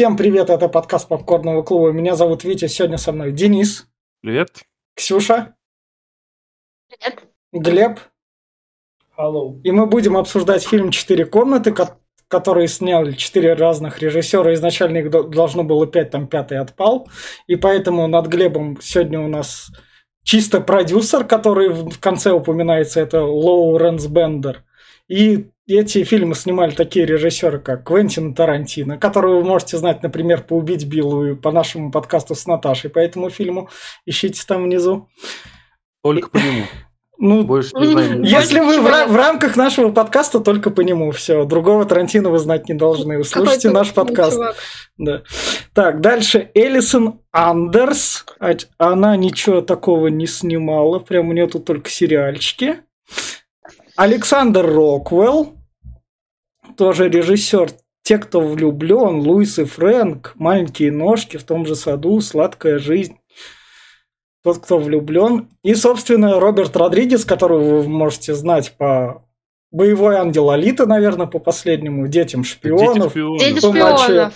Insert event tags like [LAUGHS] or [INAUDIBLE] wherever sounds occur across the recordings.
Всем привет, это подкаст Попкорного клуба. Меня зовут Витя, сегодня со мной Денис. Привет. Ксюша. Привет. Глеб. Hello. И мы будем обсуждать фильм «Четыре комнаты», которые сняли четыре разных режиссера. Изначально их должно было пять, там пятый отпал. И поэтому над Глебом сегодня у нас чисто продюсер, который в конце упоминается, это Лоуренс Бендер. И эти фильмы снимали такие режиссеры, как Квентин Тарантино, которого вы можете знать, например, по «Убить Биллу» по нашему подкасту с Наташей по этому фильму. Ищите там внизу. Только по нему. [LAUGHS] Ну, Больше не знаю. Если вы в, в рамках нашего подкаста, только по нему все. Другого Тарантино вы знать не должны. Вы слушайте наш подкаст. Да. Так, дальше Элисон Андерс. Она ничего такого не снимала. Прям у нее тут только сериальчики. Александр Роквелл. Тоже режиссер те, кто влюблен, Луис и Фрэнк, маленькие ножки в том же саду, сладкая жизнь тот, кто влюблен. И, собственно, Роберт Родригес, которого вы можете знать по Боевой ангел Алита, наверное, по последнему, Детям шпионов. Дети шпионов.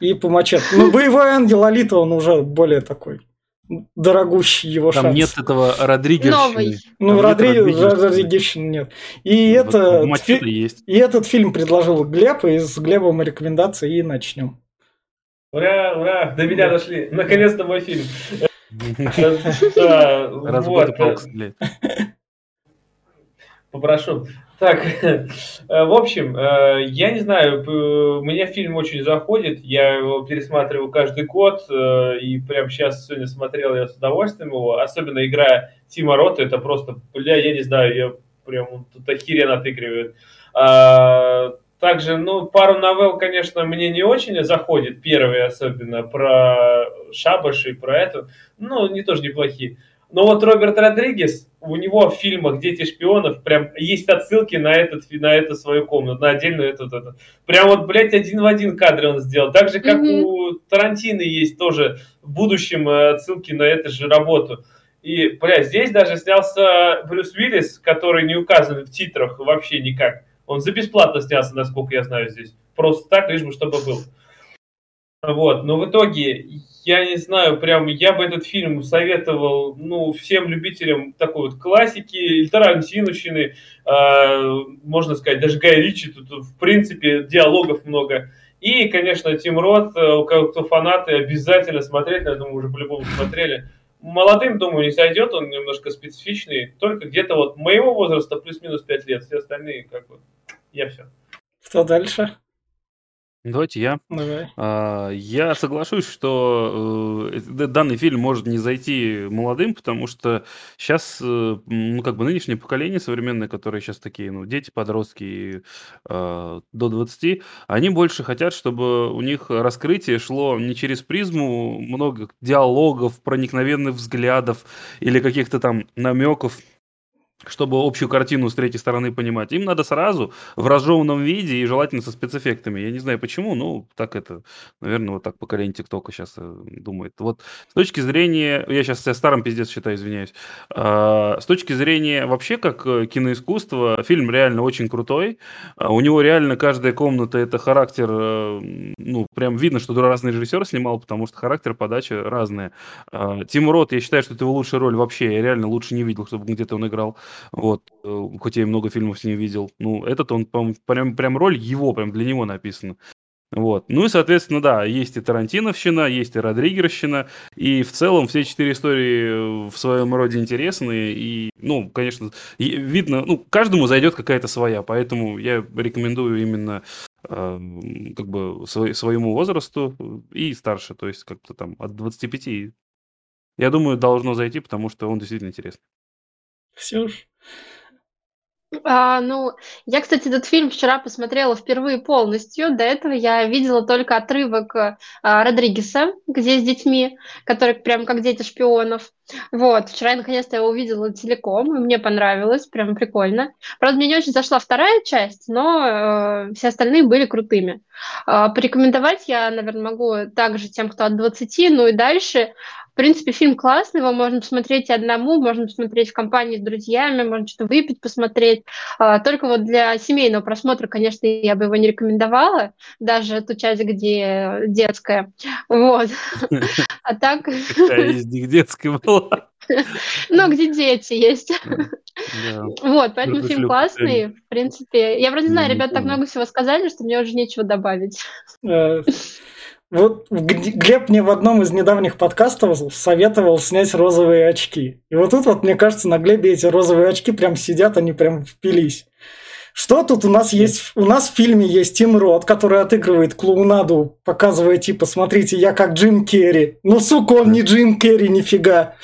И по мачете. Ну, Боевой ангел Алита, он уже более такой дорогущий его Там шанс. нет этого Родригес. Новый. Ну, Родригес нет. И, Вот это, Мачете есть. и этот фильм предложил Глеб, и с Глебом рекомендации и начнем. Ура, ура, до меня дошли. Наконец-то мой фильм. [LAUGHS] Разбор вот. Попрошу. Так, [LAUGHS] э, в общем, э, я не знаю, мне фильм очень заходит, я его пересматриваю каждый год, э, и прямо сейчас сегодня смотрел я с удовольствием его, особенно играя Тима Рота, это просто, бля, я не знаю, я прям тут охеренно отыгрывает. А, Также, ну, пару новелл, конечно, мне не очень заходит, первые особенно, про Шабаш и про эту, ну, они тоже неплохие. Но вот Роберт Родригес, у него в фильмах «Дети шпионов» прям есть отсылки на, этот, на эту свою комнату, на отдельную эту, эту. Прям вот, блядь, один в один кадры он сделал. Так же, как Мгм. у Тарантино есть тоже в будущем э, отсылки на эту же работу. И, блядь, здесь даже снялся Брюс Уиллис, который не указан в титрах вообще никак. Он за бесплатно снялся, насколько я знаю, здесь. Просто так, лишь бы чтобы был. Вот, но в итоге, я не знаю, прям я бы этот фильм советовал, ну, всем любителям такой вот классики, или Тарантинущины, э, можно сказать, даже Гай Ричи, тут, в принципе, диалогов много. И, конечно, Тим Рот, э, у кого кто фанаты, обязательно смотреть, я думаю, уже по-любому смотрели. Молодым, думаю, не сойдет, он немножко специфичный, только где-то вот моего возраста плюс-минус 5 лет, все остальные как бы, я все. Кто дальше? Давайте я. Давай. А, Я соглашусь, что э, данный фильм может не зайти молодым, потому что сейчас, ну, как бы нынешнее поколение современное, которые сейчас такие, ну, дети, подростки э, до 20, они больше хотят, чтобы у них раскрытие шло не через призму много диалогов, проникновенных взглядов или каких-то там намеков, чтобы общую картину с третьей стороны понимать. Им надо сразу в разжеванном виде и желательно со спецэффектами. Я не знаю почему, ну, так это, наверное, вот так поколение ТикТока сейчас думает. Вот с точки зрения, я сейчас себя старым пиздец считаю, извиняюсь, А, с точки зрения вообще как э, киноискусства, фильм реально очень крутой. А, У него реально каждая комната это характер, э, ну, прям видно, что разный режиссер снимал, потому что характер подачи разная. А, Тим Рот, я считаю, что это его лучшая роль вообще. Я реально лучше не видел, чтобы где-то он играл. Вот, э, хоть я и много фильмов с ним видел. Ну, этот он, по-моему, прям, прям роль его, прям для него написана. Вот. Ну и, соответственно, да, есть и Тарантиновщина, есть и Родригеровщина, и в целом все четыре истории э, в своем роде интересные, и, ну, конечно, видно, ну, каждому зайдет какая-то своя, поэтому я рекомендую именно э, как бы свой- своему возрасту и старше, то есть как-то там от 25, я думаю, должно зайти, потому что он действительно интересный. Ксюш? А, ну, я, кстати, этот фильм вчера посмотрела впервые полностью. До этого я видела только отрывок а, Родригеса, где с детьми, который прям как дети шпионов. Вот, вчера я наконец-то его увидела целиком, и мне понравилось, прям прикольно. Правда, мне не очень зашла вторая часть, но э, все остальные были крутыми. А, порекомендовать я, наверное, могу также тем, кто от 20, ну и дальше. В принципе, фильм классный, его можно посмотреть одному, можно посмотреть в компании с друзьями, можно что-то выпить, посмотреть. А, только вот для семейного просмотра, конечно, я бы его не рекомендовала, даже ту часть, где детская. Вот. [LAUGHS] А так... Какая из них детская была? [LAUGHS] Ну, где дети есть. Вот, поэтому фильм классный. В принципе, я вроде знаю, ребята так много всего сказали, что мне уже нечего добавить. Вот Глеб мне в одном из недавних подкастов советовал снять розовые очки. И вот тут вот, мне кажется, на Глебе эти розовые очки прям сидят, они прям впились. Что тут у нас есть? У нас в фильме есть Тим Рот, который отыгрывает клоунаду, показывая типа, смотрите, я как Джим Керри. Ну, сука, он не Джим Керри, нифига.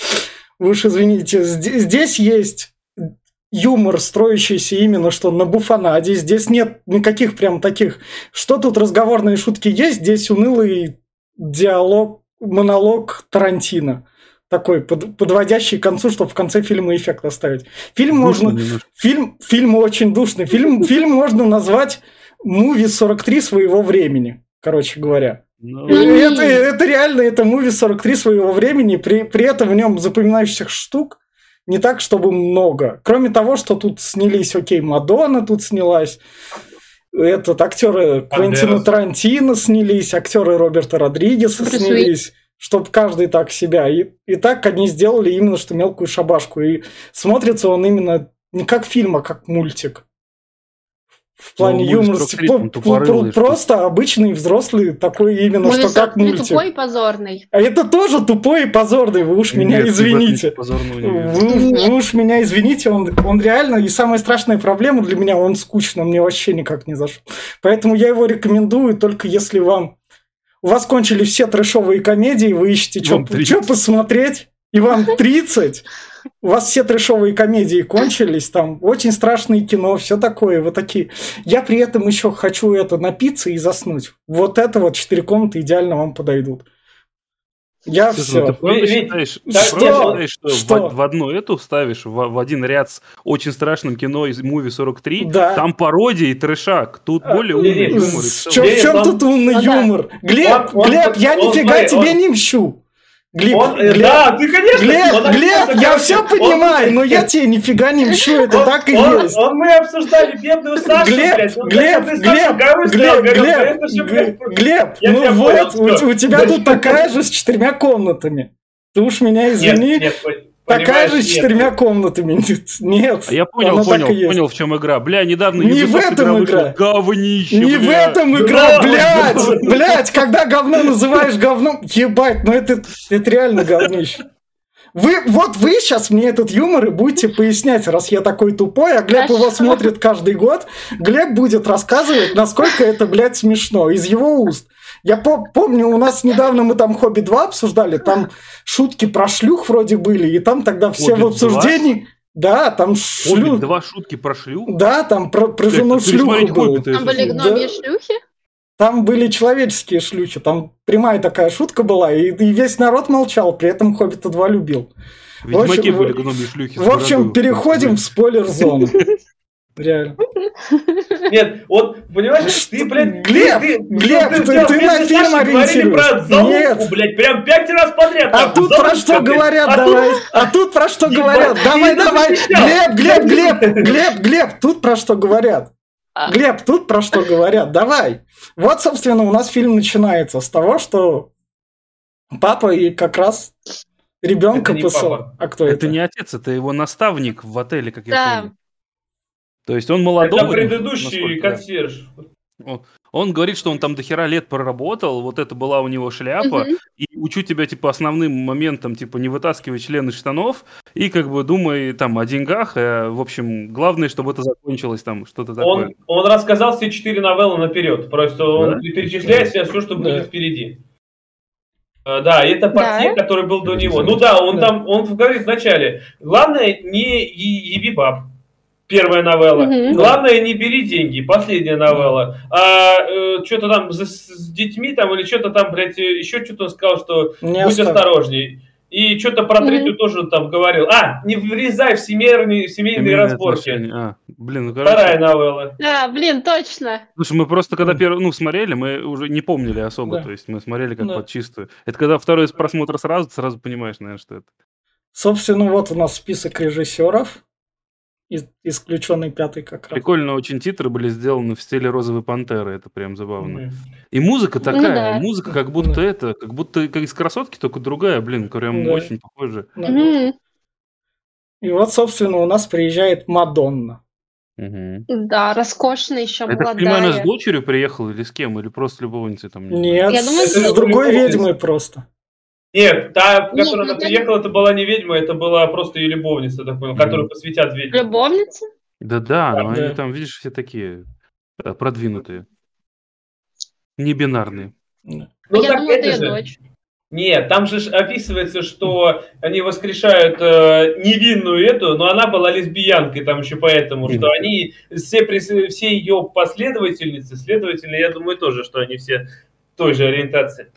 Вы уж извините. Здесь есть юмор, строящийся именно что на буфанаде. Здесь нет никаких прям таких... Что тут разговорные шутки есть, здесь унылый диалог, монолог Тарантино. Такой, под, подводящий к концу, чтобы в конце фильма эффект оставить. Фильм Душно можно... Фильм, фильм очень душный. Фильм, фильм можно назвать «Муви 43 своего времени», короче говоря. Ну, это, это реально, это муви 43 своего времени, при, при этом в нем запоминающихся штук не так, чтобы много. Кроме того, что тут снялись, окей, Мадонна тут снялась, этот актеры Квентина Тарантино снялись, актеры Роберта Родригеса снялись, чтобы каждый так себя. И, и так они сделали именно что мелкую шабашку. И смотрится он именно не как фильм, а как мультик в плане ну, юморности. Типа, просто обычный взрослый такой именно, что как мультик. тупой и позорный. А это тоже тупой и позорный, вы уж меня извините. Вы, уж меня извините, он, он реально, и самая страшная проблема для меня, он скучно, мне вообще никак не зашел. Поэтому я его рекомендую, только если вам... У вас кончились все трэшовые комедии, вы ищете, что посмотреть, и вам [LAUGHS] 30, у вас все трешовые комедии кончились, там очень страшное кино, все такое, вот такие. Я при этом еще хочу это напиться и заснуть. Вот это вот четыре комнаты идеально вам подойдут. Я Слушай, все. Ну, ты правда считаешь, что? считаешь, что, что? В, в одну эту ставишь, в, в один ряд с очень страшным кино из Movie 43, да. там пародия и трешак, тут а, более умный юмор. В чем, в чем тут умный ну, юмор? Глеб, он, Глеб, он, я он, нифига он, тебе он, не мщу. Глеб, он, Глеб, да, ты, конечно, Глеб, Глеб, я все понимаю, но я [LAUGHS] тебе нифига не мщу, это так и есть. Он, мы обсуждали бедную Сашу, Глеб, блядь. Глеб, Глеб, Глеб, Глеб, Глеб, ну вот, у тебя тут такая же с четырьмя комнатами. Ты уж меня извини. Нет, нет, Такая же с четырьмя комнатами. Нет. А я понял, понял, понял, в чем игра. Бля, недавно Не в этом игра. Говнище, Не в этом игра, блядь. Блядь, когда говно называешь говном, ебать, ну это, это реально говнище. Вы, вот вы сейчас мне этот юмор и будете пояснять, раз я такой тупой, а Глеб его смотрит каждый год, Глеб будет рассказывать, насколько это, блядь, смешно из его уст. Я по помню, у нас недавно мы там «Хобби 2» обсуждали, там шутки про шлюх вроде были, и там тогда все Хоббит в обсуждении... Да, там шлюх. два шутки про шлюх? Да, там про, про жену шлюху было. Там были гномьи да. шлюхи? Там были человеческие шлюхи, там прямая такая шутка была, и, и весь народ молчал, при этом Хоббита 2 любил. Ведьмаки были гномьи шлюхи. В общем, переходим в спойлер-зону. [LAUGHS] Реально. [LAUGHS] Нет, вот, понимаешь, ты, блядь... Глеб, ты, Глеб, ты, ты, ты на фильм ориентируешься. Нет. блядь, прям пять раз подряд. А тут про что говорят, а давай. А тут про что говорят? Давай, давай. Глеб, Глеб, [LAUGHS] Глеб, Глеб, Глеб, тут про что говорят. А. Глеб, тут про что говорят? Давай. Вот, собственно, у нас фильм начинается с того, что папа и как раз ребенка посыл. А кто это? Это не отец, это его наставник в отеле, как я помню. То есть он молодой. Это предыдущий консьерж. Он говорит, что он там до хера лет проработал, вот это была у него шляпа, угу. и учу тебя, типа, основным моментом, типа, не вытаскивай члены штанов, и, как бы, думай, там, о деньгах, э, в общем, главное, чтобы это закончилось, там, что-то такое. Он, он рассказал все четыре новеллы наперед, просто он да? перечисляет да. все, что будет да. впереди. Uh, да, это портье, да. который был до него. Ну да, он да. там, он говорит вначале, главное не еби баб. Первая новелла. Угу. Главное, не бери деньги. Последняя новелла. А э, что-то там с, с детьми там или что-то там, блядь, еще что-то он сказал, что не будь оставь. осторожней. И что-то про третью mm-hmm. тоже там говорил. А, не влезай в семейные, семейные разборки. А, блин, ну, короче... Вторая новелла. А, блин, точно. Слушай, мы просто когда первый, ну, смотрели, мы уже не помнили особо. Да. То есть мы смотрели как да. под чистую. Это когда второй просмотр сразу, сразу понимаешь, наверное, что это. Собственно, вот у нас список режиссеров исключенный пятый как раз. Прикольно, очень титры были сделаны в стиле розовой пантеры, это прям забавно. Mm-hmm. И музыка ну такая, ну, да. музыка как будто mm-hmm. это, как будто как из красотки, только другая, блин, прям да. очень похоже. Mm-hmm. И вот, собственно, у нас приезжает Мадонна. Угу. Да, роскошная еще Это, молодая. понимаю, она с дочерью приехала или с кем? Или просто любовницей там? Нет, Я думаю, с другой ведьмой просто. Нет, та, в которую она приехала, это была не ведьма, это была просто ее любовница, так понял, которую посвятят ведьме. Любовница? Да-да, но они там, видишь, все такие э, продвинутые. Не бинарные. Ну, Я так думала, это ее дочь. Нет, там же описывается, что они воскрешают э, невинную эту, но она была лесбиянкой там еще поэтому, что они все, все ее последовательницы, следовательно, я думаю тоже, что они все той же ориентации.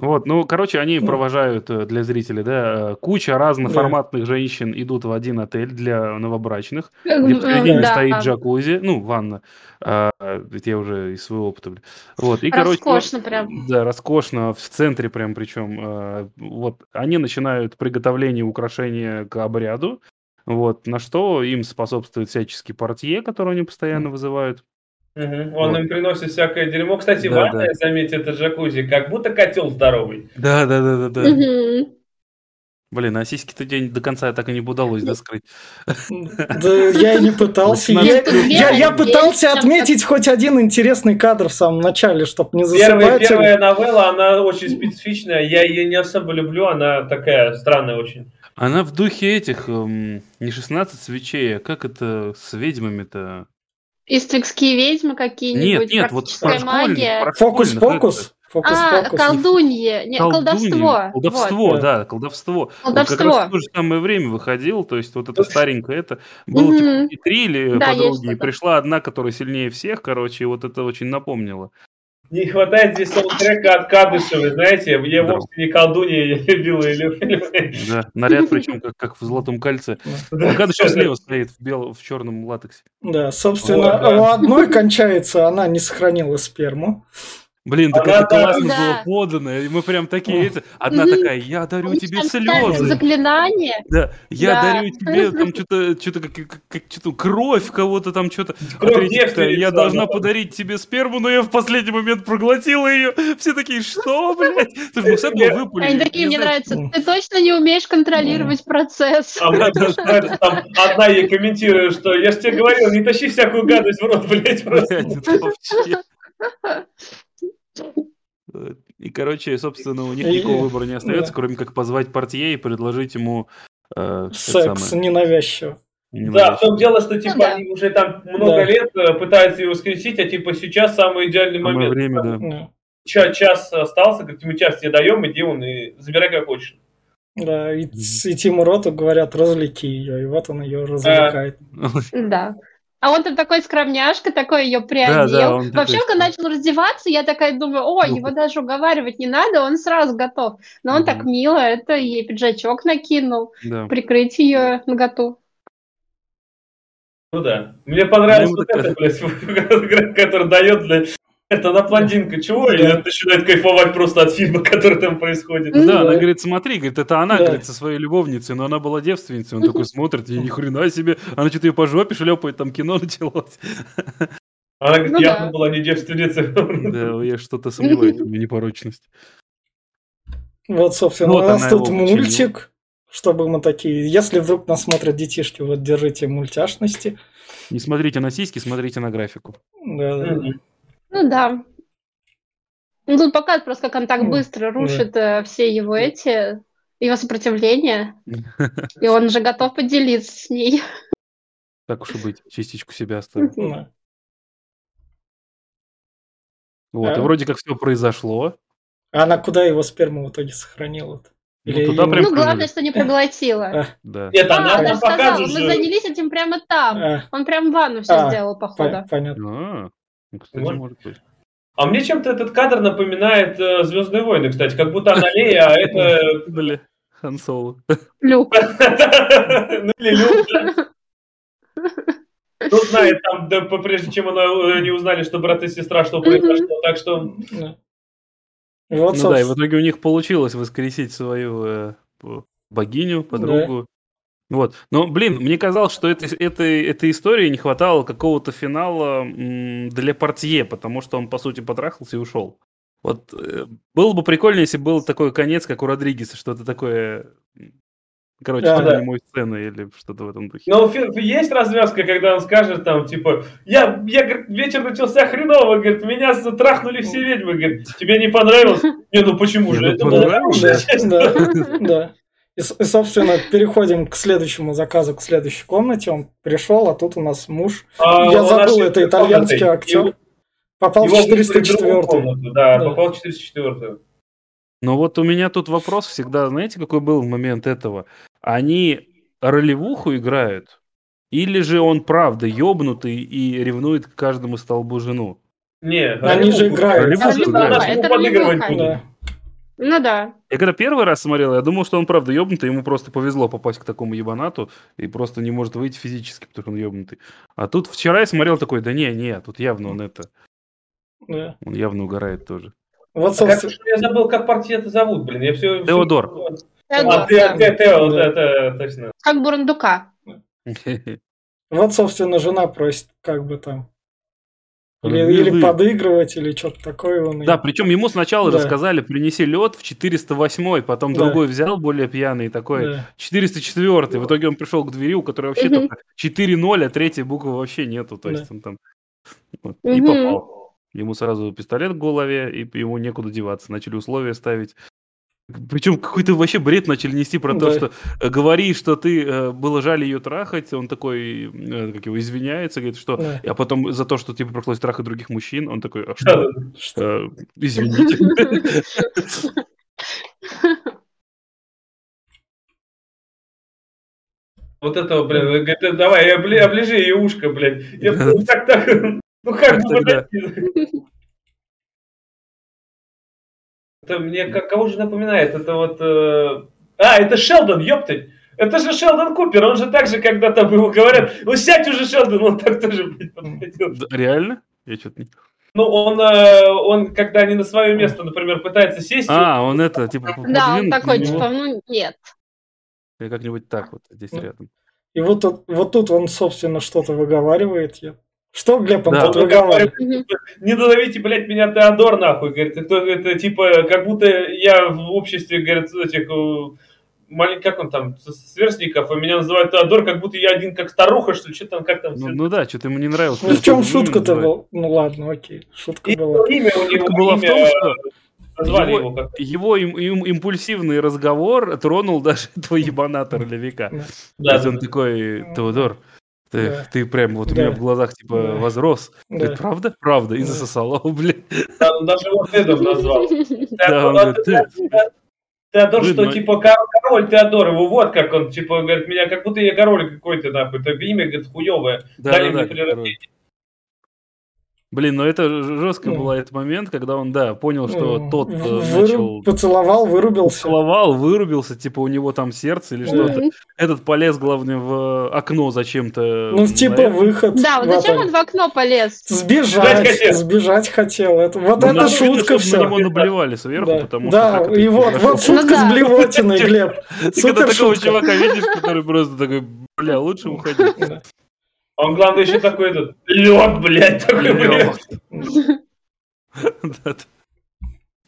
Вот, ну, короче, они провожают э, для зрителей, да, э, куча разноформатных да. женщин идут в один отель для новобрачных, где посередине да. стоит джакузи, ну, ванна, а, ведь я уже из своего опыта, вот, и, роскошно короче, прям. Да, роскошно, в центре прям причем, вот, они начинают приготовление украшения к обряду, вот, на что им способствует всяческий портье, который они постоянно вызывают, Угу. Он вот. им приносит всякое дерьмо. Кстати, да, ванная, да. заметьте, это джакузи, как будто котел здоровый. Да, да, да, да, да. Угу. Блин, а сиськи-то день до конца так и не удалось да, скрыть. Да я и не пытался. Я, я, я пытался отметить хоть один интересный кадр в самом начале, чтобы не засыпать. Первая, первая новелла, она очень специфичная. Я ее не особо люблю, она такая странная очень. Она в духе этих, эм, не 16 свечей, а как это с ведьмами-то? Иствикские ведьмы какие-нибудь? Нет, нет, вот про магия. Фокус-фокус. Фокус, а, фокус. колдунье, не, колдовство. Колдовство, вот. да, колдовство. Колдовство. Он как раз в то же самое время выходил, то есть вот это старенькое это. Было mm-hmm. типа три или да, подруги, и пришла одна, которая сильнее всех, короче, и вот это очень напомнило. Не хватает здесь саундтрека от Кадышева, знаете, я да. вовсе не колдунья, я любила или Да, наряд причем как, как в золотом кольце. Да. Кадышев слева стоит в, белом, в черном латексе. Да, собственно, вот, да. у одной кончается, она не сохранила сперму. Блин, так это классно да. было подано, и мы прям такие, эти, одна такая, я дарю тебе слезы. Заклинание. Да, я да. дарю тебе там что-то, что-то как, как, что-то кровь кого-то там что-то. А я должна подарить тебе сперму, но я в последний момент проглотила ее. Все такие, что, блядь? Ты же с этого выпали. Они такие, мне нравятся. Ты точно не умеешь контролировать процесс. А там одна ей комментирует, что я же тебе говорил, не тащи всякую гадость в рот, блядь, просто. [LAUGHS] И, короче, собственно, у них никакого выбора не остается, кроме как позвать портье и предложить ему э, секс ненавязчиво. Да, в том дело, что типа ну, да. они уже там много да. лет э, пытаются его воскресить, а типа сейчас самый идеальный самое момент. время, да. Час, час остался, говорит, мы час тебе даем, иди он и забирай как хочешь. Да, и, и Тиму Роту говорят, развлеки ее, и вот он ее развлекает. [LAUGHS] Да. А он там такой скромняшка, такой ее приодел. Да, да, Вообще, такой... когда начал раздеваться, я такая думаю, о, ну, его даже уговаривать не надо, он сразу готов. Но он угу. так мило, это ей пиджачок накинул, да. прикрыть ее наготу. Ну да. Мне понравилось ну, вот это, блядь, [LAUGHS] который дает, блядь, это она блондинка, чего? И она начинает кайфовать просто от фильма, который там происходит. Да, она говорит, смотри, говорит, это она, говорит, со своей любовницей, но она была девственницей. Он такой смотрит, и ни хрена себе. Она что-то ее по жопе шлепает, там кино [LAUGHS] началось. Она говорит, ну, явно да. была не девственницей. [LAUGHS] Да, я что-то сомневаюсь в непорочность. Вот, собственно, вот у нас тут мультик, чтобы мы такие... Если вдруг нас смотрят детишки, вот держите мультяшности. Не смотрите на сиськи, смотрите на графику. Да, да. Ну да. Ну, тут показывает просто, как он так быстро рушит да. Э, все его эти, его сопротивления. [LAUGHS] И он же готов поделиться с ней. [LAUGHS] Так уж и быть, частичку себя оставить. Вот, а? и вроде как все произошло. А она куда его сперму в итоге сохранила? Ну, Или ну, туда прям ну главное, что не проглотила. [LAUGHS] А, да. Нет, она, а, она показывала, мы занялись этим прямо там. А. Он прям ванну все а, сделал, походу. Понятно. А, ну, кстати, может быть. А мне чем-то этот кадр напоминает э, Звездные войны, кстати, как будто она Лея, а [LAUGHS] это... Хан Соло. Люк. [LAUGHS] Ну или Люк. Кто знает, там, да, прежде чем они узнали, что брат и сестра, что произошло, так что... Вот, ну да, и в итоге у них получилось воскресить свою э, богиню, подругу. Да. Вот. Но, блин, мне казалось, что это, это, этой истории не хватало какого-то финала для портье, потому что он, по сути, потрахался и ушел. Вот э, было бы прикольно, если был такой конец, как у Родригеса, что-то такое Короче, да, да. мой сцены или что-то в этом духе. Но есть развязка, когда он скажет там, типа, я, я говорит, вечер начался хреново, говорит, меня трахнули все ведьмы, говорит, тебе не понравилось? Не, ну почему же? Это понравилось? Да, да. И, и, собственно, переходим к следующему заказу, к следующей комнате. Он пришел, а тут у нас муж. А, я забыл, это итальянский актер. Попал в 404 Да, да, попал в 404 Но вот у меня тут вопрос всегда, знаете, какой был в момент этого? они ролевуху играют, или же он правда ёбнутый и ревнует к каждому столбу жену? Нет, они же играют. Ролевуху, да. Это ролевуха. Ну да. Я когда первый раз смотрел, я думал, что он правда ёбнутый, ему просто повезло попасть к такому ебанату и просто не может выйти физически, потому что он ёбнутый. А тут вчера я смотрел такой, да не, не, тут явно он это... Да. Он явно угорает тоже. Вот, собственно... а как, я забыл, как партия это зовут, блин. Я все, Теодор. Все... А, ты, ты, ты, вот это точно. Как Бурундука. [LAUGHS] Вот, собственно, жена просит, как бы там. Или, или подыгрывать, или что-то такое. Он да, и... причем ему сначала да. рассказали, принеси лед в 408, потом да. другой взял, более пьяный, такой да. 404. В итоге он пришел к двери, у которой вообще угу. только 4-0, а третьей буквы вообще нету. То есть да. он там вот, угу. и попал. Ему сразу пистолет в голове, и ему некуда деваться. Начали условия ставить. Причем какой-то вообще бред начали нести про да. то, что э, говори, что ты э, было жаль ее трахать, он такой, э, как его, извиняется, говорит, что, да. а потом за то, что тебе пришлось трахать других мужчин, он такой, а что? что? Извините. Вот этого, блин, говорит, давай, оближи ей ушко, блядь. Я так, так, ну как бы, блядь. Это мне кого же напоминает? Это вот... Э... А, это Шелдон, ёптать! Это же Шелдон Купер, он же так же когда-то ему говорят, ну сядь уже, Шелдон, он так тоже, подходил. Реально? Я что-то не... Ну, он, э, он, когда не на свое место, например, пытается сесть... А, он это, типа... Да, он такой, типа, ну, нет. Или как-нибудь так вот, здесь рядом. И вот, вот тут он, собственно, что-то выговаривает. Я что, Глеб, он да. выговаривает? Не назовите, блядь, меня Теодор, нахуй. Говорит, это, это типа, как будто я в обществе, говорит, этих э, маленьких, как он там, сверстников, а меня называют Теодор, как будто я один как старуха, что ли, что там, как там. Ну, ну да, что-то ему не нравилось. Ну в чем шутка-то была? Ну ладно, окей, шутка была. Имя у него, была в том, что его, его, его им, им, импульсивный разговор тронул даже [LAUGHS] этого ебаната ролевика. Да. То есть он такой, Теодор, ты, да. ты прям вот да. у меня в глазах типа да. возрос. Да. Говорит, правда? Правда. И засосал его, [LAUGHS] блин. Да, даже его Тедом назвал. [LAUGHS] Теодор, что типа король Теодор, его вот как он, типа, говорит, меня как будто я король какой-то, нахуй, это имя, говорит, хуевое. Да, Дали да, мне да, Блин, ну это жестко ну. был этот момент, когда он, да, понял, что ну, тот Выру... начал... Поцеловал, вырубился. Поцеловал, вырубился, типа у него там сердце или что-то. Этот полез, главное, в окно зачем-то. Ну, типа наверное. выход. Да, вот зачем он в окно полез? Сбежать, хотел. сбежать хотел. Это, вот ну, это шутка все. На него наблевали сверху, да. потому да, что... Да, и вот, вот шутка с блевотиной, Глеб. Ты когда такого чувака видишь, который просто такой, бля, лучше уходить. Он, главное, еще такой этот лед, блядь, такой, блядь.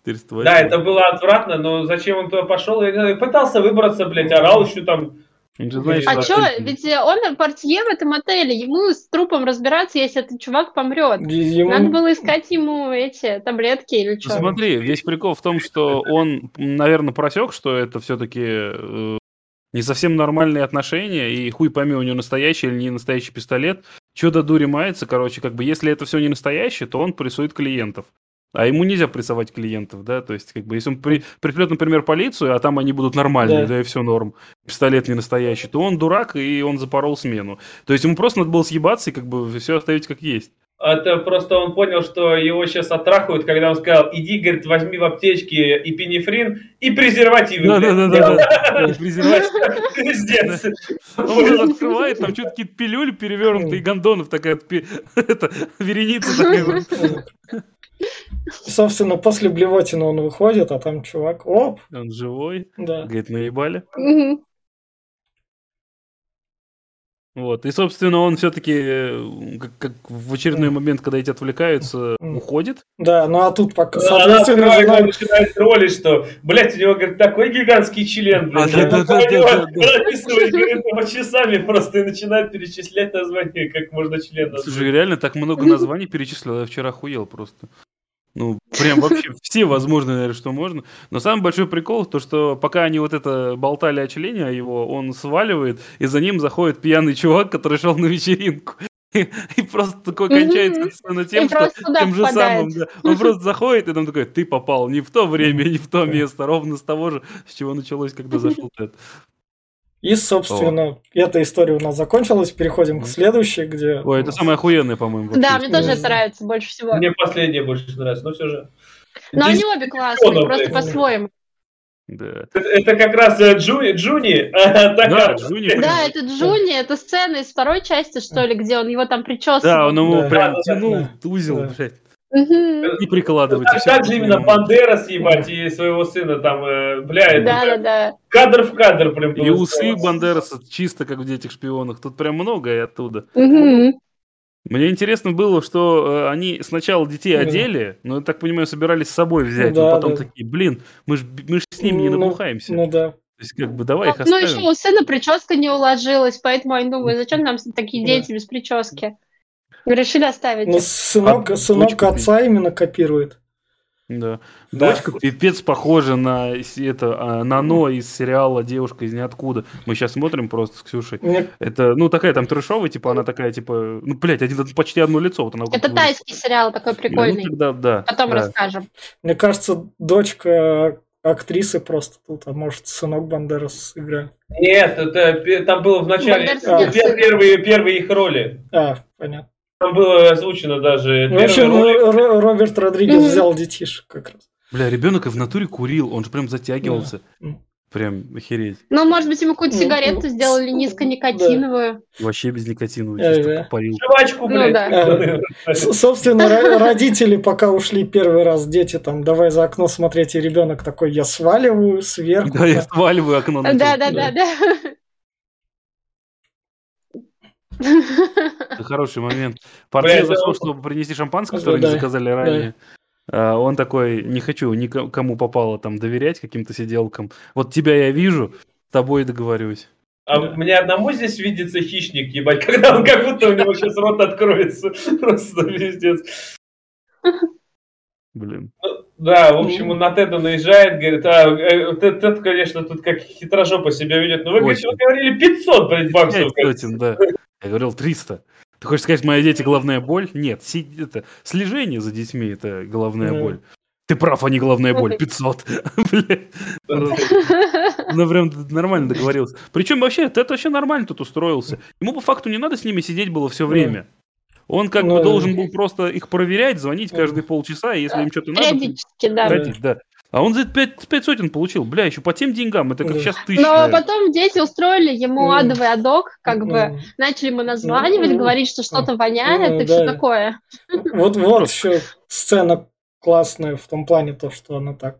Да, это было отвратно, но зачем он туда пошел? Я пытался выбраться, блядь, орал еще там. А что, ведь он портье в этом отеле, ему с трупом разбираться, если этот чувак помрет. Ему... Надо было искать ему эти таблетки или что. Смотри, весь прикол в том, что он, наверное, просек, что это все-таки э, не совсем нормальные отношения, и хуй пойми, у него настоящий или не настоящий пистолет. Че до дури мается, короче, как бы, если это все не настоящее, то он прессует клиентов. А ему нельзя прессовать клиентов, да, то есть, как бы, если он при, приплет, например, полицию, а там они будут нормальные, да. да, и все норм, пистолет не настоящий, то он дурак, и он запорол смену. То есть, ему просто надо было съебаться и, как бы, все оставить как есть. Это просто он понял, что его сейчас оттрахают, когда он сказал, иди, говорит, возьми в аптечке и пенифрин, и презервативы. Да-да-да. Презерватив. Пиздец. Он открывает, там что-то какие-то пилюли перевернутые, гондонов такая, [LAUGHS] это, вереница такая. Собственно, после блевотина он выходит, а там чувак, оп. Он живой. Да. Говорит, наебали. Вот. И, собственно, он все-таки, э, как, как в очередной момент, когда эти отвлекаются, уходит. Да, ну а тут пока, соответственно, Она жена... начинает троллить, что, блядь, у него, говорит, такой гигантский член, блядь. А, да, да, да, да, [LAUGHS] часами просто и начинает перечислять названия, как можно член назвать. Слушай, реально так много [LAUGHS] названий перечислил, я вчера охуел просто. Ну, прям вообще [LAUGHS] все возможные, наверное, что можно. Но самый большой прикол, то, что пока они вот это болтали о члене, а его он сваливает, и за ним заходит пьяный чувак, который шел на вечеринку. И, [LAUGHS] и просто такой кончается сцена тем, что тем же самым, да, он просто заходит и там такой, ты попал не в то время, не в то место, ровно с того же, с чего началось, когда зашел [LAUGHS] Тед. И, собственно, О. эта история у нас закончилась. Переходим к следующей, где... Ой, это самое охуенное, по-моему. Да, мне тоже это нравится больше всего. Мне последнее больше нравится, но все же... Но они обе классные, просто по-своему. Да. Это, это как раз э, Джуни, [LAUGHS] Джуни. Да, Джуни. Да, это Джуни, это сцена из второй части, что ли, где он его там причесывал. Да, он ему прям тянул, тузил, блядь. Не прикладывайте. А как же именно Бандера съебать и своего сына там, э, бля, да, да, да. кадр в кадр прям. И усы Бандераса чисто как в «Детях шпионах». Тут прям много и оттуда. Мне интересно было, что э, они сначала детей одели, но, я так понимаю, собирались с собой взять, да, а потом да. такие, блин, мы же мы ж с ними не ну, набухаемся. Ну да. То есть, как бы, давай их оставим. Ну, еще у сына прическа не уложилась, поэтому они думают, зачем нам такие дети без прически? Решили оставить. Ну, сынок, а, сынок отца именно копирует. Да. да. Дочка пипец похожа на это а, Нано из сериала Девушка из ниоткуда. Мы сейчас смотрим просто с Ксюшей. Мне... Это, ну, такая там трешовая, типа, она такая, типа, ну, блядь, один, почти одно лицо. Вот она это тайский сериал такой прикольный. Ну, тогда, да. Потом да. расскажем. Мне кажется, дочка актрисы просто тут, а может, сынок Бандерас играет. Нет, это там было в начале а, первые, первые их роли. А, понятно. Там было озвучено даже... В общем, Роберт Родригес взял детишек как раз. Бля, ребенок и в натуре курил, он же прям затягивался. Прям охереть. Ну, может быть, ему какую-то ну, сигарету ну, сделали низконикотиновую. Да. Вообще без никотиновую, чисто парил. Жвачку, ну блядь. Ну, да. [LAUGHS] Собственно, [LAUGHS] родители, пока ушли первый раз, дети там, давай за окно смотреть, и ребенок такой, я сваливаю сверху. Да, я сваливаю окно. Да, да, да, да. [LAUGHS] Это хороший момент. Портье зашел, чтобы принести шампанское, которое они заказали ранее. А, он такой, не хочу никому попало там доверять каким-то сиделкам. Вот тебя я вижу, с тобой договорюсь. А мне одному здесь видится хищник, ебать, [LAUGHS] когда он как будто у него сейчас рот откроется. [LAUGHS] Просто пиздец. Блин. Ну, да, в общем, он на Теда наезжает, говорит, а, э, Тед, Тед, конечно, тут как хитрожопо себя ведет, но вы, говорите, вы говорили 500, блядь, баксов. 5 сотен, да. Я говорил 300. Ты хочешь сказать, мои дети головная боль? Нет, си- это, слежение за детьми это головная боль. Ты прав, не головная боль. [LAUGHS] 500. [LAUGHS] Ну, прям нормально договорился. Причем вообще, это вообще нормально тут устроился. Ему по факту не надо с ними сидеть было все время. Он как ну, бы должен был просто их проверять, звонить каждые полчаса, и если им что-то надо... Периодически, да. Ходить, да. А он за 5, 5 сотен получил. Бля, еще по тем деньгам, это как сейчас тысяча. Но потом дети устроили ему адовый адок, как бы начали ему названивать, говорить, что что-то воняет и все такое. Вот, вот еще сцена классная в том плане, то, что она так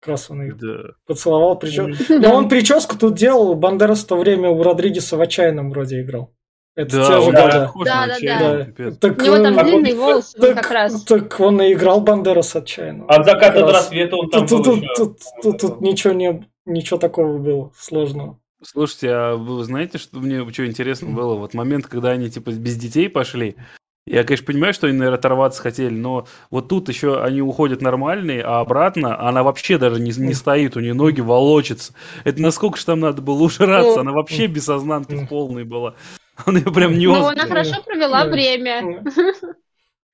как раз он ее да. поцеловал. Причем... Но он прическу тут делал, Бандерас в то время у Родригеса в отчаянном вроде играл. Это да, те же года. Да, да, да. да. Так, У него там а длинный волос так, как раз. Так он и играл Бандерас отчаянно. От заката до рассвета он там тут, был тут, еще. Тут, тут, тут ничего, не, ничего такого было сложного. Слушайте, а вы знаете, что мне что интересно было? Вот момент, когда они типа без детей пошли, я, конечно, понимаю, что они, наверное, оторваться хотели, но вот тут еще они уходят нормальные, а обратно она вообще даже не, не стоит, у нее ноги волочатся. Это насколько же там надо было ужраться, она вообще без сознанки полной была. [LAUGHS] Он ее прям не Ну, она хорошо провела время.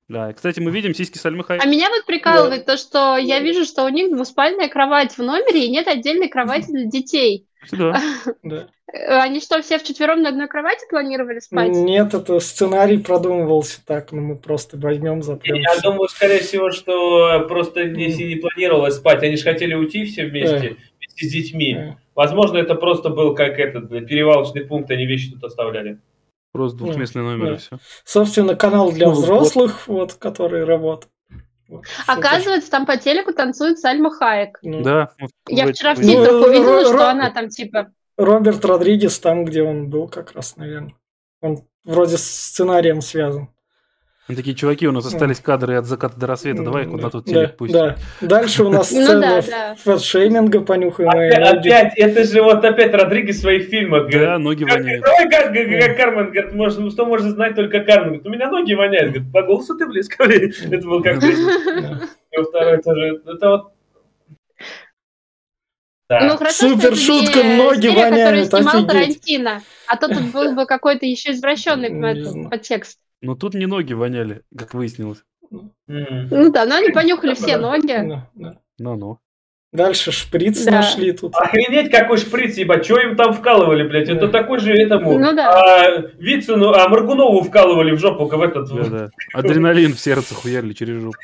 Да, кстати, мы видим сиськи Сальмы А меня вот прикалывает то, что я вижу, что у них двуспальная кровать в номере и нет отдельной кровати для детей. Да. [LAUGHS] да. Они что, все вчетвером на одной кровати планировали спать? Нет, это сценарий продумывался так, но мы просто возьмем, запрем. Я думаю, скорее всего, что просто если не планировалось спать, они же хотели уйти все вместе, да. вместе с детьми. Да. Возможно, это просто был как этот перевалочный пункт, они вещи тут оставляли. Просто двухместный номер да. и все. Собственно, канал для ну, взрослых, вот, вот который работает. Оказывается, там по телеку танцует Сальма Хаек. Ну, да. Я вчера в титрах ну, увидела, что она там типа... Роберт Родригес там, где он был как раз, наверное. Он вроде с сценарием связан. Такие чуваки, у нас остались кадры от заката до рассвета, давай куда тут телек пусть. Да. Дальше у [LAUGHS] нас ну сцена фэтшейминга, понюхаем. Опять, это же вот опять Родригес в своих фильмах. Да, ноги воняют. [LAUGHS] Как Кармен, говорит, что может знать только Кармен. У меня ноги воняют. Говорит, по голосу ты близко. [LAUGHS] Это был как И второй тоже. Это вот да. Ну, хорошо, Супер шутка, ноги серия, воняют, снимал Тарантино. А то тут был бы какой-то еще извращенный подтекст. Но тут не ноги воняли, как выяснилось. Ну да, но они понюхали все ноги. Ну-ну. Дальше шприц да. нашли тут. Охренеть, какой шприц, ебать, что им там вкалывали, блядь, да. это такой же этому, ну, да. а, Вицину, а Маргунову вкалывали в жопу, в этот. Да, да. [LAUGHS] Адреналин в сердце хуярили через жопу.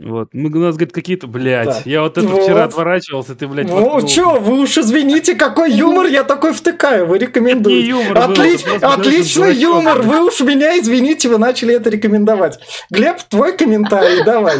Вот. Мы, у нас, говорит, какие-то, блядь, да. я вот это вот. вчера отворачивался, ты, блядь, Ну, воткнул. чё, вы уж извините, какой юмор я такой втыкаю, вы рекомендуете. юмор Отли... был, Отличный юмор, вы уж меня извините, вы начали это рекомендовать. Глеб, твой комментарий, давай.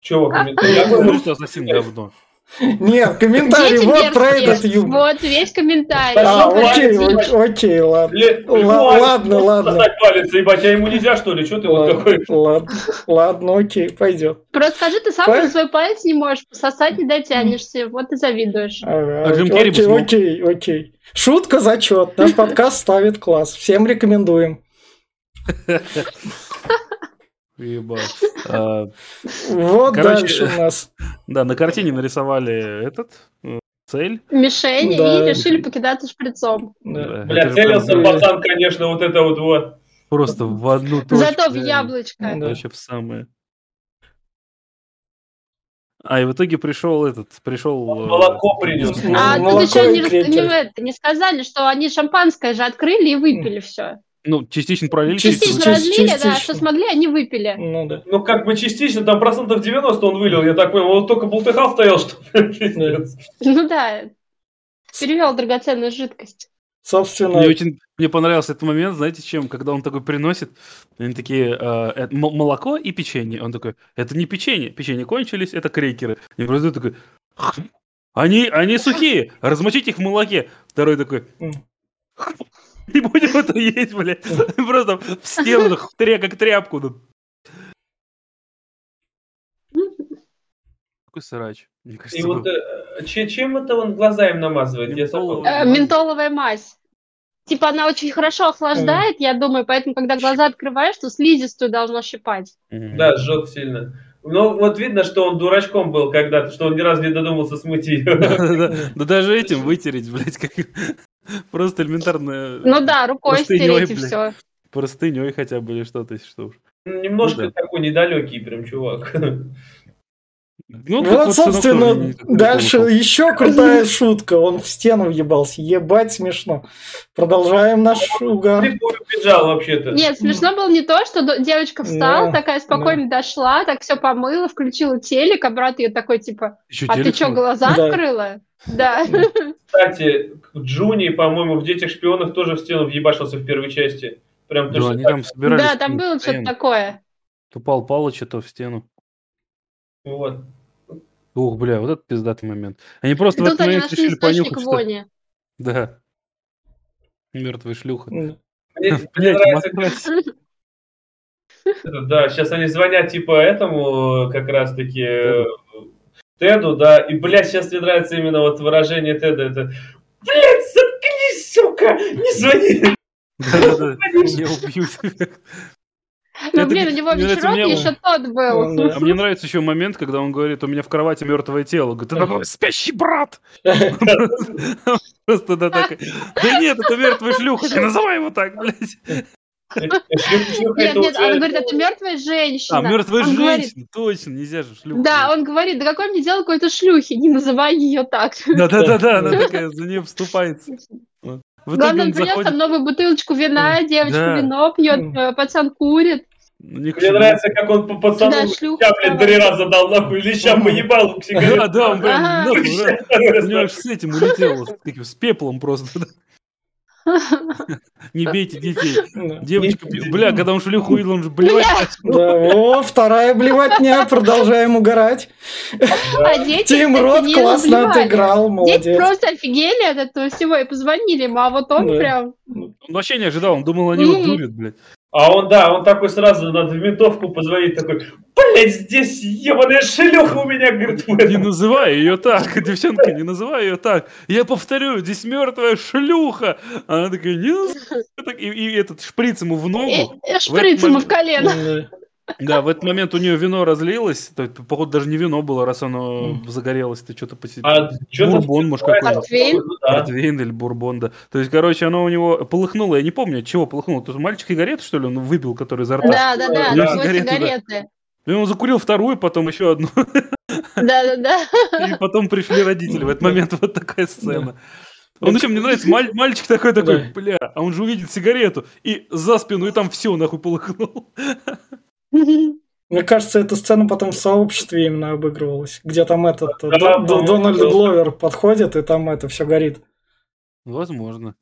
Чего комментарий? Я думаю, что ассасин говно. Нет, комментарий вот про этот юмор. Вот весь комментарий. А, окей, окей, ладно. Ладно, ладно. палец, ебать, а ему нельзя, что ли? Что ты вот такой? Ладно, ладно, окей, пойдет. Просто скажи, ты сам свой палец не можешь пососать, не дотянешься, вот и завидуешь. Окей, окей, окей. Шутка, зачет. Наш подкаст ставит класс. Всем рекомендуем. [LAUGHS] Ебать. [LAUGHS] А, вот дальше у нас. [LAUGHS] Да, на картине нарисовали этот э, цель. Мишень и решили покидаться шприцом. Бля, целился пацан, конечно, вот это вот вот. Просто в одну точку. Зато в яблочко. Вообще в самое. А, и в итоге пришел этот, пришел... Э, молоко принес. А тут еще не, не сказали, что они шампанское же открыли и выпили все. Ну, частично пролили. Частично, частично разлили, частично. да, что смогли, они выпили. Ну, да. Ну, как бы частично, там процентов 90 он вылил, я так понял, он только болтыхал стоял, [LAUGHS] что Ну да, перевел драгоценную жидкость. Собственно... Мне очень мне понравился этот момент, знаете, чем? Когда он такой приносит, они такие, э, молоко и печенье. Он такой, это не печенье, печенье кончились, это крекеры. И просто такой, они, они сухие, размочить их в молоке. Второй такой, не будем это есть, блядь. Просто в стену, как тряпку. Какой срач. Мне кажется, И вот э, чем это он глаза им намазывает? Ментоловая, э, ментоловая мазь. Типа она очень хорошо охлаждает, я думаю, поэтому, когда глаза открываешь, то слизистую должно щипать. Да, жжет сильно. Ну, вот видно, что он дурачком был когда-то, что он ни разу не додумался смыть ее. [LAUGHS] Да даже этим вытереть, блядь, как... [LAUGHS] Просто элементарно. Ну да, рукой стереть и все. Простыней хотя бы или что-то, что уж. Немножко ну такой недалекий прям чувак. [LAUGHS] Ну, вот, собственно, дальше еще крутая шутка. Он в стену въебался. Ебать смешно. Продолжаем наш угар. Убежал вообще-то. Нет, смешно было не то, что девочка встала, такая спокойно дошла, так все помыла, включила телек, а брат ее такой, типа, а ты что, глаза открыла? Да. [LAUGHS] Кстати, Джуни, по-моему, в «Детях шпионах» тоже в стену въебашился в первой части. Прям да, там собирались. Да, там было что-то такое. Тупал Палыч, то в стену. Вот. Ух, бля, вот это пиздатый момент. Они просто в этот момент решили понюхать, что... Да. Мертвая шлюха. Мне, нравится... [LAUGHS] Да, сейчас они звонят типа этому как раз-таки э, Теду, да, и, блядь, сейчас мне нравится именно вот выражение Теда, это Блядь, заткнись, сука, не звони. Я убью тебя. Ну, блин, у него вечерок еще тот был. А мне нравится еще момент, когда он говорит, у меня в кровати мертвое тело. Говорит, это такой спящий брат. [LAUGHS] Просто да так. Да нет, это мертвый шлюха, не называй его так, блядь. Нет, нет, он говорит, это мертвая женщина. А, мертвая женщина, точно, нельзя же шлюху. Да, он говорит, да какой мне дело какой-то шлюхи, не называй ее так. Да-да-да, она такая за нее вступается. Главное, он принес там новую бутылочку вина, девочка вино пьет, э, пацан курит. Мне нравится, как он по пацану да, шлюха, блин, три раза дал нахуй, леща поебал [LAUGHS] Да, да, он прям у него с этим улетел, с пеплом просто. Не бейте детей. Девочка, бля, когда он шлюху увидел, он же блевать о, вторая блевотня, продолжаем угорать. А дети, Тим Рот классно отыграл, молодец. Дети просто офигели от этого всего и позвонили ему, а вот он прям... Он вообще не ожидал, он думал, они его дурят, блядь. А он, да, он такой сразу надо в ментовку позвонить, такой, блядь, здесь ебаная шлюха у меня, говорит. Не называй ее так, девчонка, не называй ее так. Я повторю, здесь мертвая шлюха. Она такая, не и, и этот шприц ему в ногу. И, шприц ему в колено. Да, в этот момент у нее вино разлилось, то, походу даже не вино было, раз оно загорелось, ты что-то посетил. А, бурбон, может, какой-то. Портвейн? Портвейн или бурбон, да. То есть, короче, оно у него полыхнуло, я не помню, от чего полыхнуло. То есть мальчик сигарету, что ли, он выпил, который изо рта? Да, да, да, да сигареты. сигареты. И он закурил вторую, потом еще одну. Да, да, да. И потом пришли родители. В этот момент вот такая сцена. Он еще мне нравится, маль, мальчик такой такой, бля, а он же увидит сигарету и за спину, и там все нахуй полыхнул. Мне кажется, эта сцена потом в сообществе именно обыгрывалась, где там этот да, Дональд Гловер подходит, и там это все горит. Возможно.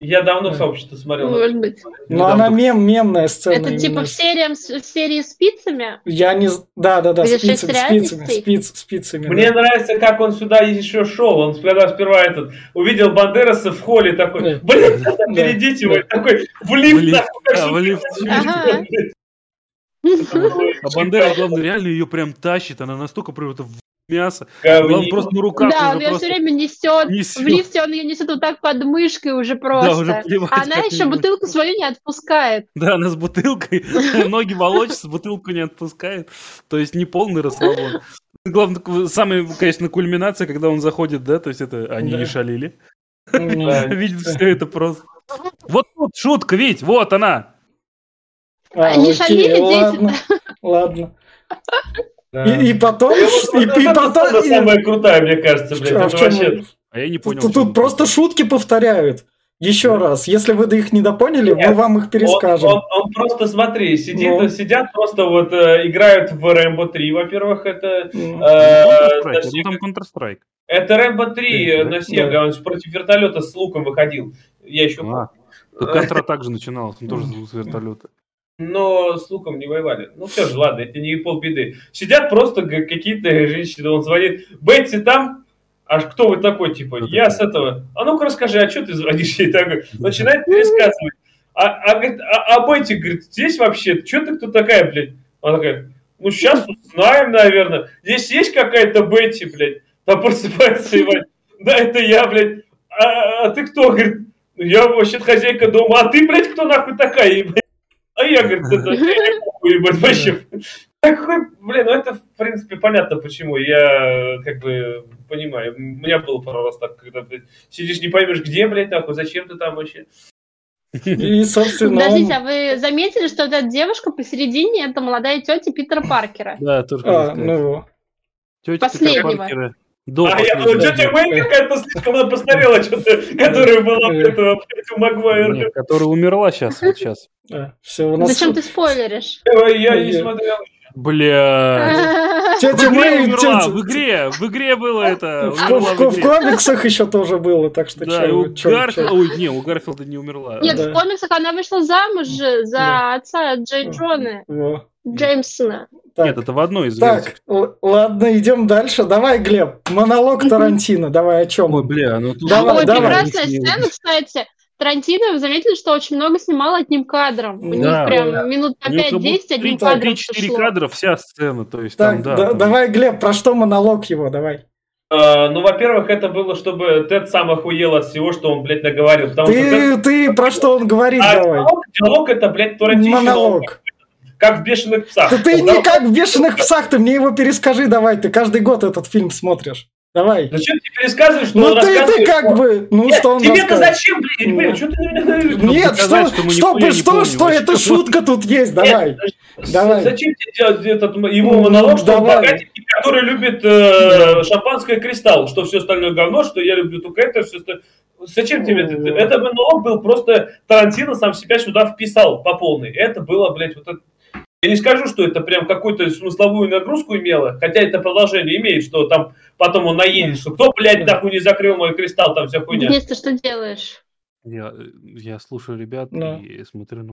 Я давно сообщество смотрел. Может быть. Но она мем, мемная сцена. Это типа в серии, в серии спицами? Я не... Да, да, да, спицами, спицами, спиц, спицами. Мне да. нравится, как он сюда еще шел. Он когда сперва этот увидел Бандераса в холле такой, блин, перейдите его, такой, в лифт, в лифт. А Бандера, главное, реально ее прям тащит. Она настолько прям в мясо. Он просто на руках. Да, он ее все время несет. В лифте он ее несет вот так под мышкой уже просто. Да, уже а она еще бутылку свою не отпускает. Да, она с бутылкой. [LAUGHS] Ноги волочатся, бутылку не отпускает. То есть не полный расслабон. Главное, самая, конечно, кульминация, когда он заходит, да, то есть это они не шалили. [LAUGHS] Видит все это просто. Вот тут шутка, ведь, вот она. А, Они окей, шалили ладно, ладно. Да. И, и потом... И, и, потом... самая крутая, мне кажется, блядь. А, это вообще... а я не понял. Тут, тут просто шутки повторяют. Еще да. раз, если вы до их не допоняли, Нет, мы вам их перескажем. Он, он, он просто, смотри, сидит, ну. сидят просто вот э, играют в Рэмбо 3, во-первых, это... Ну. Э, Counter-Strike, там Counter-Strike. Это Рэмбо 3 на Sega, да. он против вертолета с луком выходил. Я еще... А, Контра также начиналась, он тоже с вертолета но с луком не воевали. Ну все же, ладно, это не полбеды. Сидят просто какие-то женщины, он звонит, Бетти там, аж кто вы такой, типа, я с этого, а ну-ка расскажи, а что ты звонишь ей так? Начинает пересказывать. А, а, говорит, а, а Бетти, говорит, здесь вообще, что ты кто такая, блядь? Она такая, ну сейчас узнаем, наверное. Здесь есть какая-то Бетти, блядь? Там просыпается Иван. Да, это я, блядь. А, а ты кто? Говорит, «Ну, я вообще хозяйка дома. А ты, блядь, кто нахуй такая? Блядь? А я, говорит, это ебать, вообще. Такой, блин, ну это, в принципе, понятно, почему. Я, как бы, понимаю. У меня было пару раз так, когда, блядь, сидишь, не поймешь, где, блядь, нахуй, зачем ты там вообще. И, собственно... Подождите, а вы заметили, что эта девушка посередине, это молодая тетя Питера Паркера? Да, тоже. А, ну... Тетя Питера Паркера. До а я, ну, тетя Мэй какая-то слишком она постарела, что-то, которая была этого у Магуайра. Которая умерла сейчас, вот сейчас. Зачем ты спойлеришь? Я не смотрел. Бля. [LAUGHS] Тетя Мэй умерла. В игре, в игре было это. В, комиксах еще тоже было, так что да, у Гарфилда, ой, не, у Гарфилда не умерла. Нет, в комиксах она вышла замуж за отца Джей Джона. Джеймсона. Так. Нет, это в одной из Так, версий. ладно, идем дальше. Давай, Глеб, монолог Тарантино, давай о чем? Ой, бля, ну тут... Давай, Ой, давай. прекрасная сцена, кстати. Тарантино, вы заметили, что очень много снимал одним кадром. У да, них прям да. минут по 5-10 одним кадром 3-4 кадра вся сцена. То есть, так, там, да, да, давай, Глеб, про что монолог его, давай. Uh, ну, во-первых, это было, чтобы Тед сам охуел от всего, что он, блядь, наговорил. Ты, что ты про что он говорит, а давай. Диалог, диалог это, блядь, Тарантино. Монолог. Как в «Бешеных псах». Да ты не как в «Бешеных псах», ты мне его перескажи давай, ты каждый год этот фильм смотришь. Давай. Зачем ты пересказываешь, что ну, он ты, ты как бы, ну Нет, что он тебе-то зачем, блин? Я не понимаю, что ты на меня? Нет, что, что, что, что, что это шутка тут есть, давай. Давай. Зачем тебе делать этот его монолог, что он богатенький, который любит э, шампанское кристалл, что все остальное говно, что я люблю только это, все остальное. Зачем тебе это? Это монолог был просто Тарантино сам себя сюда вписал по полной. Это было, блядь, вот это я не скажу, что это прям какую-то смысловую нагрузку имело, хотя это продолжение имеет, что там потом он наедет, что кто, блядь, нахуй не закрыл мой кристалл, там вся хуйня. Денис, ты что делаешь? Я, я слушаю ребят да. и смотрю на...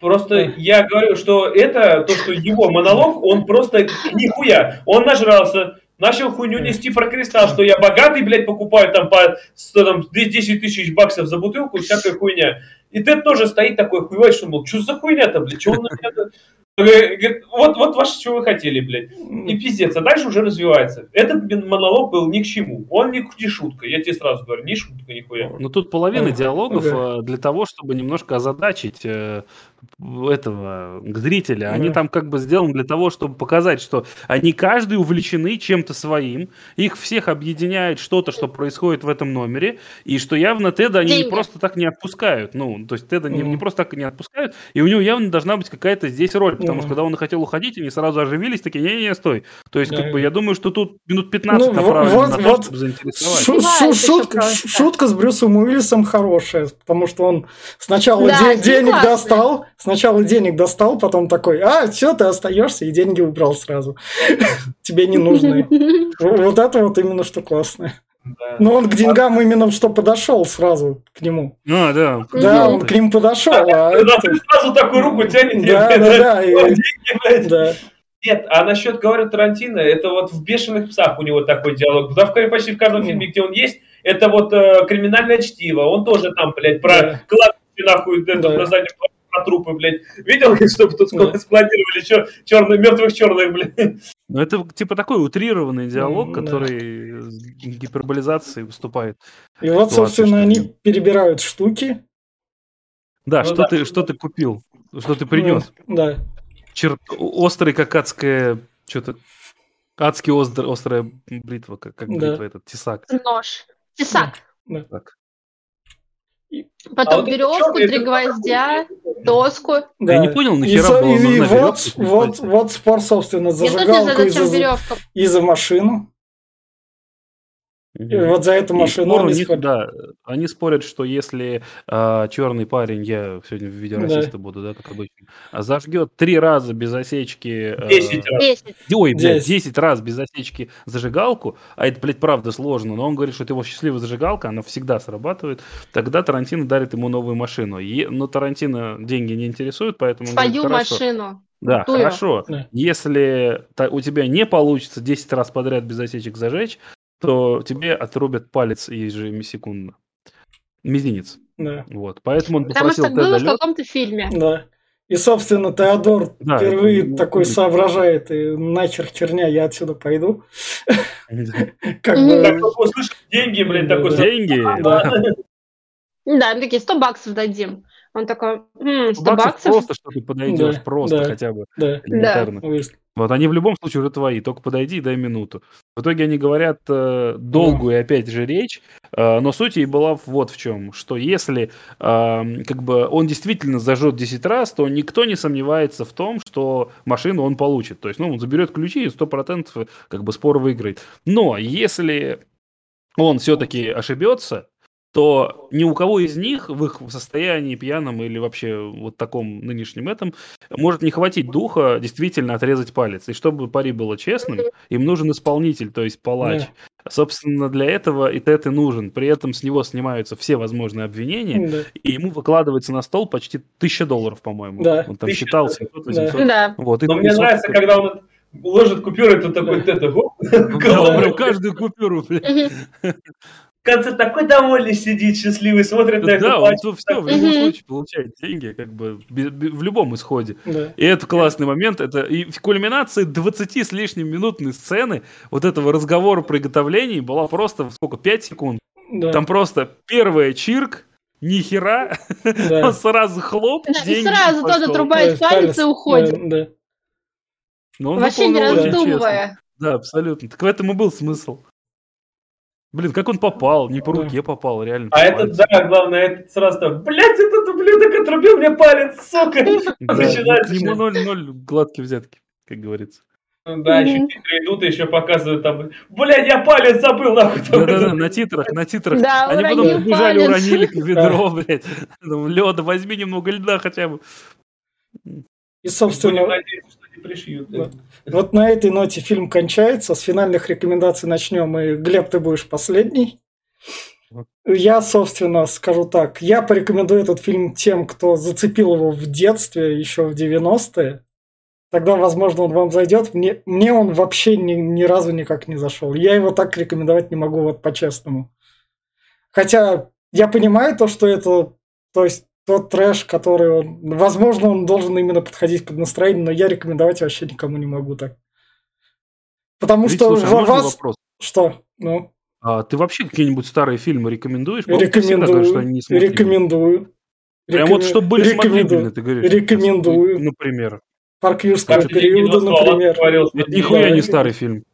Просто я говорю, что это, то, что его монолог, он просто нихуя. Он нажрался, начал хуйню нести про кристалл, что я богатый, блядь, покупаю там по 100, там, 10 тысяч баксов за бутылку всякая хуйня. И Тед тоже стоит такой хуевой, что, мол, что за хуйня-то, блядь, что он на меня Говорит, вот, вот ваше, что вы хотели, блядь. И пиздец, а дальше уже развивается. Этот монолог был ни к чему. Он не, не шутка, я тебе сразу говорю, не шутка нихуя. Ну тут половина диалогов ага. для того, чтобы немножко озадачить э, этого зрителя. Они там как бы сделаны для того, чтобы показать, что они каждый увлечены чем-то своим, их всех объединяет что-то, что происходит в этом номере, и что явно Теда они Деньги. не просто так не отпускают. Ну, то есть Теда mm-hmm. не, не просто так не отпускают, и у него явно должна быть какая-то здесь роль потому mm. что когда он хотел уходить, они сразу оживились, такие, не-не-не, стой. То есть, как бы, я думаю, что тут минут 15 ну, направлено вот, на то, вот чтобы заинтересовать. Шу- шу- шутка, шутка с Брюсом Уиллисом хорошая, потому что он сначала да, де- денег классный. достал, сначала денег достал, потом такой, а, все, ты остаешься, и деньги убрал сразу. [LAUGHS] Тебе не нужны. [LAUGHS] Вот это вот именно что классное. Да. Но он к деньгам именно что подошел сразу к нему. А, да. Да, он к ним подошел. А, [LAUGHS] а это... сразу такую руку тянет. Да, да, да. И... да. Нет, а насчет, говорят, Тарантино, это вот в «Бешеных псах» у него такой диалог. Да, в, почти в каждом фильме, где он есть, это вот э, криминальное чтиво. Он тоже там, блядь, про да. кладбище, нахуй, это, да. на заднем про трупы, блядь. Видел, [LAUGHS] чтобы тут да. складировали чер- черных, мертвых черных, блядь. Ну, это типа такой утрированный диалог, mm, который да. гиперболизацией выступает. И вот, собственно, они перебирают штуки. Да, ну, что, да. Ты, что ты купил, что ты принес. Ну, да. Черт, острый, как адская, что-то, адски остр, острая бритва, как, как да. бритва этот, тесак. Нож. Тесак. Да. Так. Потом а веревку, три гвоздя, доску. Да. Я не понял, нахера и, было и, и вот, вот, вот спор, собственно, зажигалку и за, и за машину. И вот за эту машину они них, Да, они спорят, что если а, черный парень, я сегодня в виде расиста да. буду, да, как обычно, зажгет три раза без осечки... Десять а, раз. Ой, блядь, десять раз без осечки зажигалку, а это, блядь, правда сложно, но он говорит, что это его счастливая зажигалка, она всегда срабатывает, тогда Тарантино дарит ему новую машину. И, но Тарантино деньги не интересуют, поэтому... Свою говорит, машину. Да, Тую. хорошо. Да. Если у тебя не получится 10 раз подряд без осечек зажечь, то тебе отрубят палец ежемесекундно. Мизинец. Да. Вот. Поэтому он Потому попросил Теда было в каком-то фильме. Да. И, собственно, Теодор да, впервые это... такой соображает, и нахер херня, я отсюда пойду. [LAUGHS] Как бы... Деньги, блин, такой. Деньги? Да, такие 100 баксов дадим. Он такой, м, 100 баксов? Просто, что ты подойдешь, да, просто да, хотя бы. Да, элементарно. да. Вот они в любом случае уже твои, только подойди и дай минуту. В итоге они говорят э, долгую, опять же, речь, э, но суть и была вот в чем, что если э, как бы он действительно зажжет 10 раз, то никто не сомневается в том, что машину он получит. То есть, ну, он заберет ключи и 100% как бы спор выиграет. Но если он все-таки ошибется, то ни у кого из них в их состоянии пьяном или вообще вот таком нынешнем этом может не хватить духа действительно отрезать палец. И чтобы пари было честным, им нужен исполнитель, то есть палач. Да. Собственно, для этого и Тет и нужен. При этом с него снимаются все возможные обвинения, да. и ему выкладывается на стол почти тысяча долларов, по-моему. Да. Он там тысяча считал 700 800. Да. Вот, Но мне нравится, когда он ложит купюры, то такой, это, да, каждую купюру, блядь в конце такой довольный сидит, счастливый, смотрит на это. Да, он все, в любом случае получает деньги, как бы в любом исходе. И это классный момент. Это и в кульминации 20 с лишним минутной сцены вот этого разговора приготовлений была просто сколько, 5 секунд. Там просто первая чирк, ни хера, да. он сразу хлоп, да, деньги сразу тот отрубает палец и уходит. Да, да. Но Вообще не раздумывая. Да, абсолютно. Так в этом и был смысл. Блин, как он попал? Не по руке попал, реально. А этот, да, главное, этот сразу там, блядь, этот ублюдок отрубил мне палец, сука! Начинается. Ему 0-0 гладкие взятки, как говорится. Ну да, еще титры идут и еще показывают там, блядь, я палец забыл, нахуй. Да-да-да, на титрах, на титрах. Да, Они потом убежали, уронили ведро, блядь. Леда, возьми немного льда хотя бы. И, собственно, пришьют. Да. Вот на этой ноте фильм кончается. С финальных рекомендаций начнем. И, Глеб, ты будешь последний. Я, собственно, скажу так. Я порекомендую этот фильм тем, кто зацепил его в детстве, еще в 90-е. Тогда, возможно, он вам зайдет. Мне, мне он вообще ни, ни разу никак не зашел. Я его так рекомендовать не могу, вот по-честному. Хотя я понимаю то, что это... То есть тот трэш, который он... Возможно, он должен именно подходить под настроение, но я рекомендовать вообще никому не могу так. Потому Ведь, что слушай, а вас... Вопрос? Что? Ну? А, ты вообще какие-нибудь старые фильмы рекомендуешь? Рекомендую. Что они не рекомендую. Прям вот, чтобы были рекомендую. ты говоришь. Рекомендую. Например. Парк юрского периода, например. Это нихуя не старый фильм.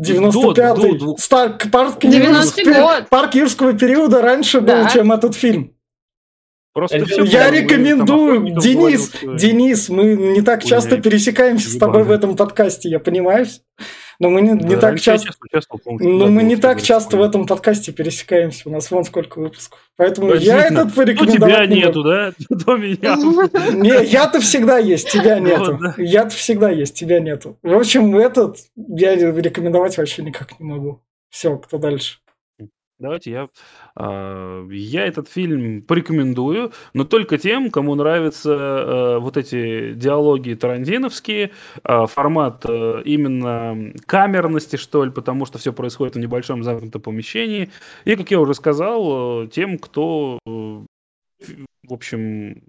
95-й. Стар... Парк, Юрского... Парк юрского периода раньше да. был, чем этот фильм. Просто все я рекомендую, Денис, говорил, Денис, мы не так часто пересекаемся с тобой в этом подкасте, я понимаю, но мы не, не так часто, но мы не так часто в этом подкасте пересекаемся, у нас вон сколько выпусков, поэтому я этот порекомендовать. тебя нету, да? [LAUGHS] До меня. Не, я-то всегда есть, тебя нету. Я-то всегда есть, тебя нету. В общем, этот я рекомендовать вообще никак не могу. Все, кто дальше? Давайте я, а, я этот фильм порекомендую, но только тем, кому нравятся а, вот эти диалоги тарантиновские, а, формат именно камерности, что ли, потому что все происходит в небольшом замкнутом помещении. И, как я уже сказал, тем, кто, в общем,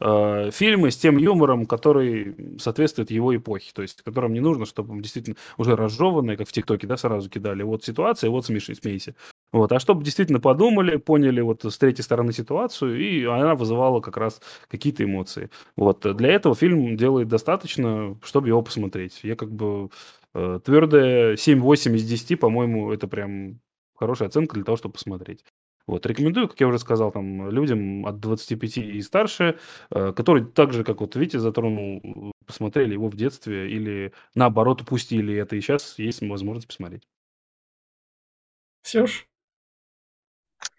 э, фильмы с тем юмором, который соответствует его эпохе, то есть которым не нужно, чтобы действительно уже разжеванные, как в ТикТоке, да, сразу кидали, вот ситуация, вот смеши, смейся. Вот, а чтобы действительно подумали, поняли вот с третьей стороны ситуацию, и она вызывала как раз какие-то эмоции. Вот, для этого фильм делает достаточно, чтобы его посмотреть. Я как бы э, твердая 7-8 из 10, по-моему, это прям хорошая оценка для того, чтобы посмотреть. Вот, рекомендую, как я уже сказал, там, людям от 25 и старше, э, которые так же, как вот Витя затронул, посмотрели его в детстве или наоборот упустили это, и сейчас есть возможность посмотреть. Ксюш?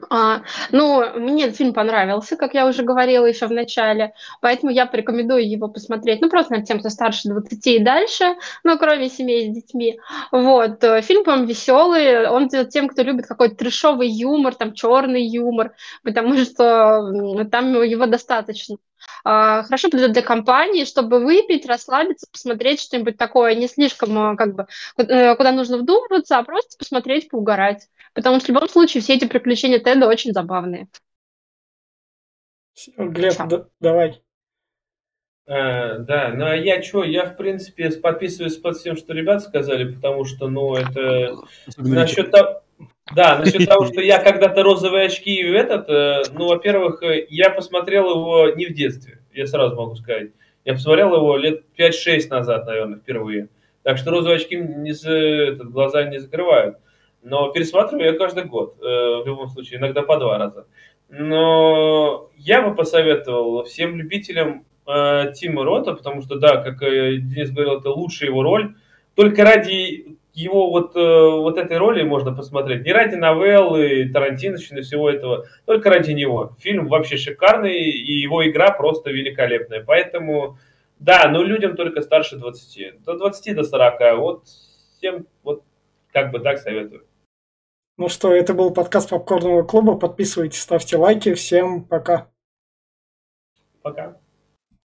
А, ну, мне фильм понравился, как я уже говорила еще в начале, поэтому я порекомендую его посмотреть, ну, просто над тем, кто старше 20 и дальше, ну, кроме семей с детьми. Вот, э, фильм, по-моему, веселый, он тем, кто любит какой-то трешовый юмор, там, черный юмор, потому что там его достаточно. А, хорошо подойдет для компании, чтобы выпить, расслабиться, посмотреть что-нибудь такое не слишком, а, как бы, э, куда нужно вдумываться, а просто посмотреть, поугарать. Потому что в любом случае все эти приключения Теда очень забавные. Глеб, да, давай. А, да, ну а я что, я в принципе подписываюсь под всем, что ребята сказали, потому что, ну, это насчет того, да, насчет того, [LAUGHS] что я когда-то розовые очки этот, э, ну, во-первых, э, я посмотрел его не в детстве, я сразу могу сказать. Я посмотрел его лет 5-6 назад, наверное, впервые. Так что розовые очки не за, этот, глаза не закрывают. Но пересматриваю я каждый год, э, в любом случае, иногда по два раза. Но я бы посоветовал всем любителям э, Тима Рота, потому что, да, как э, Денис говорил, это лучшая его роль. Только ради его вот, э, вот этой роли можно посмотреть. Не ради новеллы, Тарантиновщины, всего этого, только ради него. Фильм вообще шикарный, и его игра просто великолепная. Поэтому, да, но людям только старше 20. До 20 до 40. Вот всем вот как бы так советую. Ну что, это был подкаст Попкорного клуба. Подписывайтесь, ставьте лайки. Всем пока. Пока.